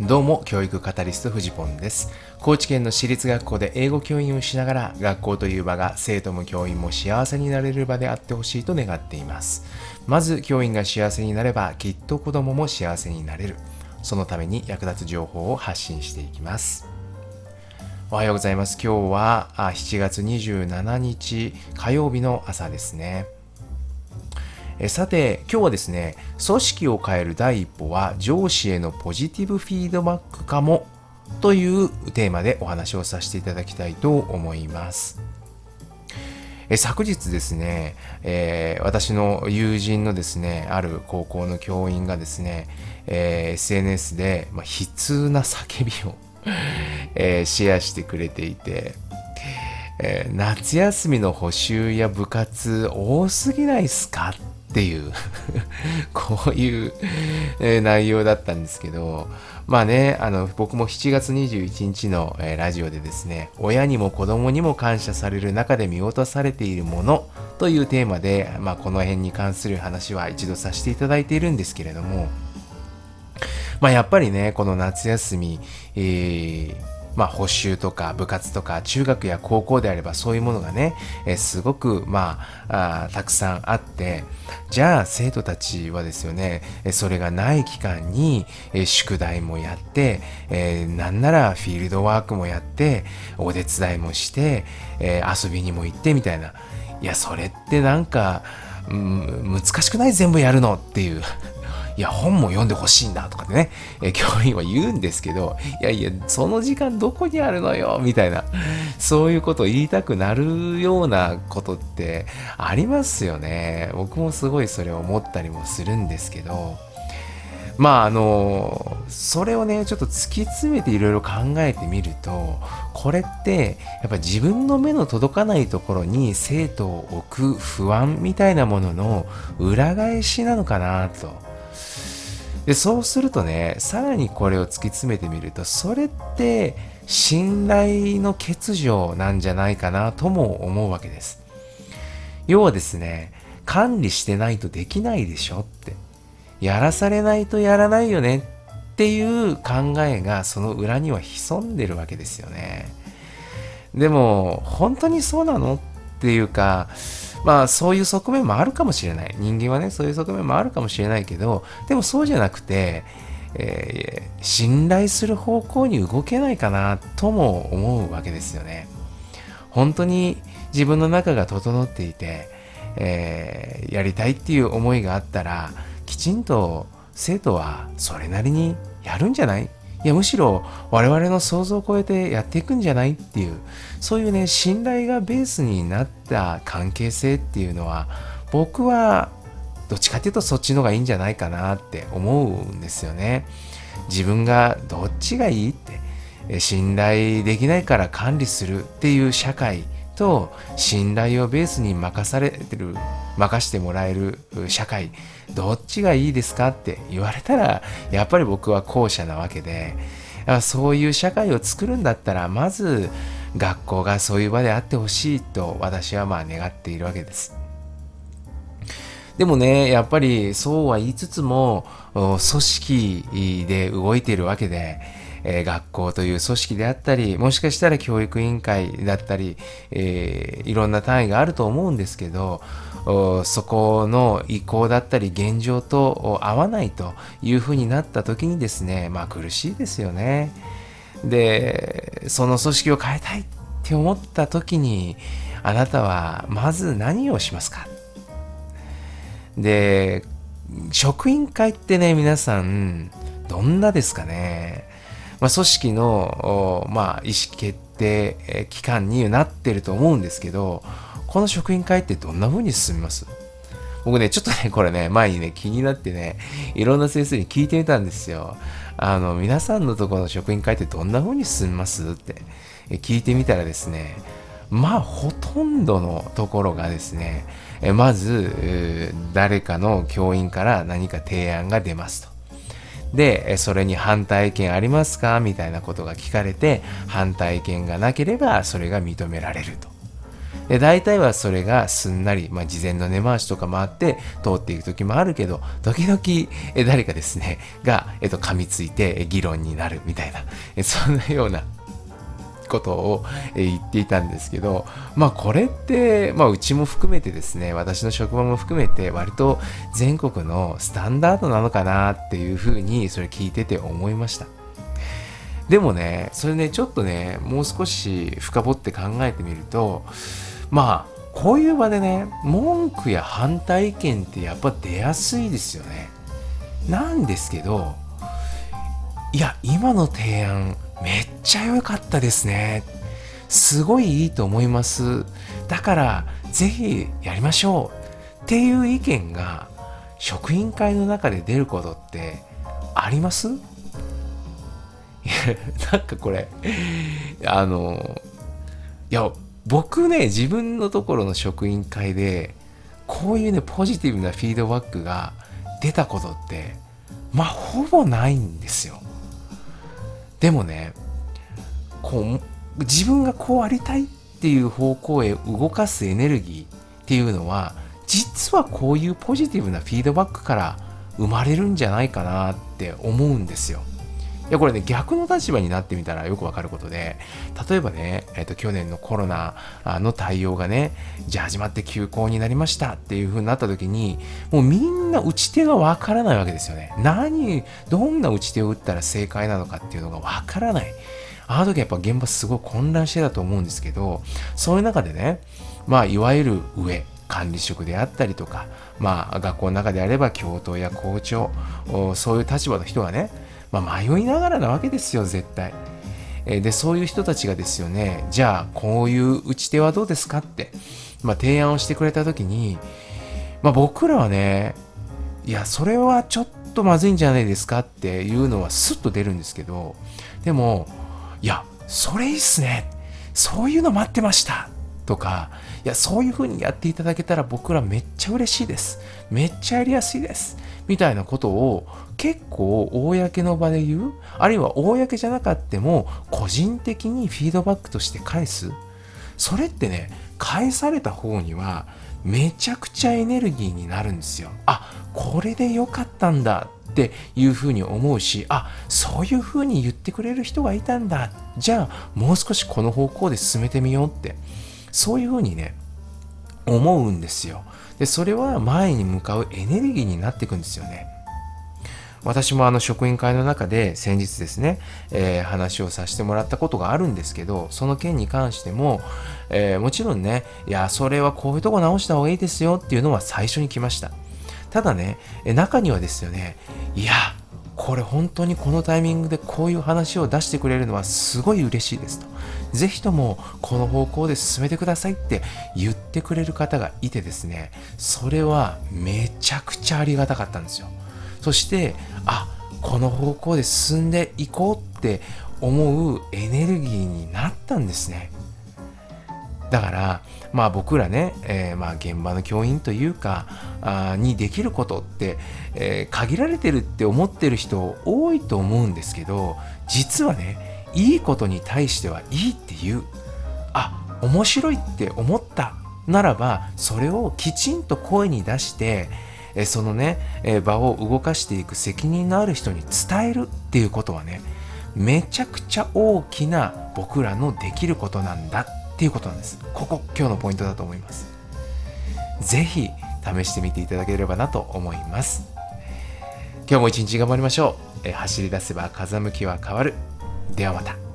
どうも、教育カタリストフジポンです。高知県の私立学校で英語教員をしながら、学校という場が生徒も教員も幸せになれる場であってほしいと願っています。まず、教員が幸せになれば、きっと子供も幸せになれる。そのために役立つ情報を発信していきます。おはようございます。今日は7月27日火曜日の朝ですね。えさて今日はですね組織を変える第一歩は上司へのポジティブフィードバックかもというテーマでお話をさせていただきたいと思います。え昨日ですね、えー、私の友人のですね、ある高校の教員がですね、えー、SNS で、まあ、悲痛な叫びをえー、シェアしてくれていて、え、夏休みの補習や部活多すぎないっすかっっていう こういう、え、内容だったんですけど、まあね、あの、僕も7月21日の、え、ラジオでですね、親にも子供にも感謝される中で見落とされているものというテーマで、まあこの辺に関する話は一度させていただいているんですけれども、まあやっぱりね、この夏休み、えーまあ、補習とか部活とか中学や高校であればそういうものがね、え、すごく、まあ、あたくさんあってじゃあ生徒たちはですよねそれがない期間に、え、宿題もやって、えー、なんならフィールドワークもやってお手伝いもして、えー、遊びにも行ってみたいな。いやそれってなんか、うん、難しくない？全部やるの？っていう。いや、本も読んでほしいんだとかってね、え教員は言うんですけど、いやいや、その時間どこにあるのよみたいな、そういうことを言いたくなるようなことってありますよね。僕もすごいそれを思ったりもするんですけど、まああのそれをねちょっと突き詰めていろいろ考えてみるとこれってやっぱ自分の目の届かないところに生徒を置く不安みたいなものの裏返しなのかなとでそうするとねさらにこれを突き詰めてみるとそれって信頼の欠如なんじゃないかなとも思うわけです。要はですね管理してないとできないでしょって。やらされないとやらないよねっていう考えがその裏には潜んでるわけですよね。でも本当にそうなの？っていうかまあそういう側面もあるかもしれない。人間はね、そういう側面もあるかもしれないけど、でもそうじゃなくて、えー、信頼する方向に動けないかなとも思うわけですよね。本当に自分の中が整っていて、えー、やりたいっていう思いがあったら、きちんと生徒はそれなりにやるんじゃない？いやむしろ我々の想像を超えてやっていくんじゃないっていうそういうね信頼がベースになった関係性っていうのは僕はどっちかっていうとそっちの方がいいんじゃないかなって思うんですよね。自分がどっちがいいって信頼できないから管理するっていう社会と信頼をベースに任されてる任してもらえる社会どっちがいいですかって言われたらやっぱり僕は後者なわけでそういう社会を作るんだったらまず学校がそういう場であってほしいと私はまあ願っているわけです。でもね、やっぱりそうは言いつつも、組織で動いているわけで、えー、学校という組織であったり、もしかしたら教育委員会だったり、えー、いろんな単位があると思うんですけど、そこの意向だったり現状と合わないというふうになった時にですね、まあ苦しいですよね。で、その組織を変えたいって思った時に、あなたはまず何をしますか？で、職員会ってね、皆さん、どんなですかね？まあ、組織の、まあ、意思決定機関になってると思うんですけど、この職員会ってどんな風に進みます？僕ね、ちょっとね、これね、前にね、気になってね、いろんな先生に聞いてみたんですよ。あの、皆さんのところの職員会ってどんな風に進みます？って聞いてみたらですね、まあ、ほとんどのところがですね、まず、誰かの教員から何か提案が出ますと。で、それに反対意見ありますか？みたいなことが聞かれて、反対意見がなければそれが認められると。で大体はそれがすんなり、まあ、事前の根回しとかもあって通っていく時もあるけど時々え誰かですねが、えっと、噛みついて議論になるみたいなえそんなようなことを言っていたんですけど、まあこれって、まあうちも含めてですね、私の職場も含めて割と全国のスタンダードなのかなっていうふうにそれ聞いてて思いました。でもね、それね、ちょっとね、もう少し深掘って考えてみると、まあ、こういう場でね、文句や反対意見ってやっぱ出やすいですよね。なんですけど、いや、今の提案、めっちゃ良かったですね。すごいいいと思います。だから、ぜひやりましょう。っていう意見が、職員会の中で出ることってあります？いや、なんかこれ、あの、いや、僕ね、自分のところの職員会で、こういうね、ポジティブなフィードバックが出たことって、まあ、ほぼないんですよ。でもねこう自分がこうありたいっていう方向へ動かすエネルギーっていうのは実はこういうポジティブなフィードバックから生まれるんじゃないかなって思うんですよ。いやこれね逆の立場になってみたらよくわかることで例えばね、えーと、去年のコロナの対応がねじゃあ始まって休校になりましたっていう風になった時にもうみんな打ち手がわからないわけですよね。何どんな打ち手を打ったら正解なのかっていうのがわからない。あの時やっぱ現場すごい混乱してたと思うんですけどそういう中でねまあいわゆる上管理職であったりとかまあ学校の中であれば教頭や校長そういう立場の人がねまあ、迷いながらなわけですよ絶対。でそういう人たちがですよねじゃあこういう打ち手はどうですかって、まあ、提案をしてくれた時に、まあ、僕らはねいやそれはちょっとまずいんじゃないですかっていうのはスッと出るんですけどでもいやそれいいっすねそういうの待ってましたとかいやそういう風にやっていただけたら僕らめっちゃ嬉しいですめっちゃやりやすいですみたいなことを結構公の場で言う？あるいは公じゃなかっても個人的にフィードバックとして返す？それってね返された方にはめちゃくちゃエネルギーになるんですよ。あこれでよかったんだっていうふうに思うしあそういうふうに言ってくれる人がいたんだ。じゃあもう少しこの方向で進めてみようって。そういうふうにね思うんですよ。でそれは前に向かうエネルギーになっていくんですよね。私もあの職員会の中で先日ですね、えー、話をさせてもらったことがあるんですけどその件に関しても、えー、もちろんねいやそれはこういうとこ直した方がいいですよっていうのは最初に来ました。ただね中にはですよねいやこれ本当にこのタイミングでこういう話を出してくれるのはすごい嬉しいですと。ぜひともこの方向で進めてくださいって言ってくれる方がいてですね、それはめちゃくちゃありがたかったんですよ。そして、あ、この方向で進んでいこうって思うエネルギーになったんですね。だから、まあ僕らね、えー、まあ現場の教員というか、あにできることって、えー、限られてるって思ってる人多いと思うんですけど、実はね、いいことに対してはいいっていう。あ、面白いって思ったならば、それをきちんと声に出して、えそのね、え場を動かしていく責任のある人に伝えるっていうことはね、めちゃくちゃ大きな僕らのできることなんだっていうことなんです。ここ今日のポイントだと思います。是非試してみていただければなと思います。今日も一日頑張りましょう。え走り出せば風向きは変わる。ではまた。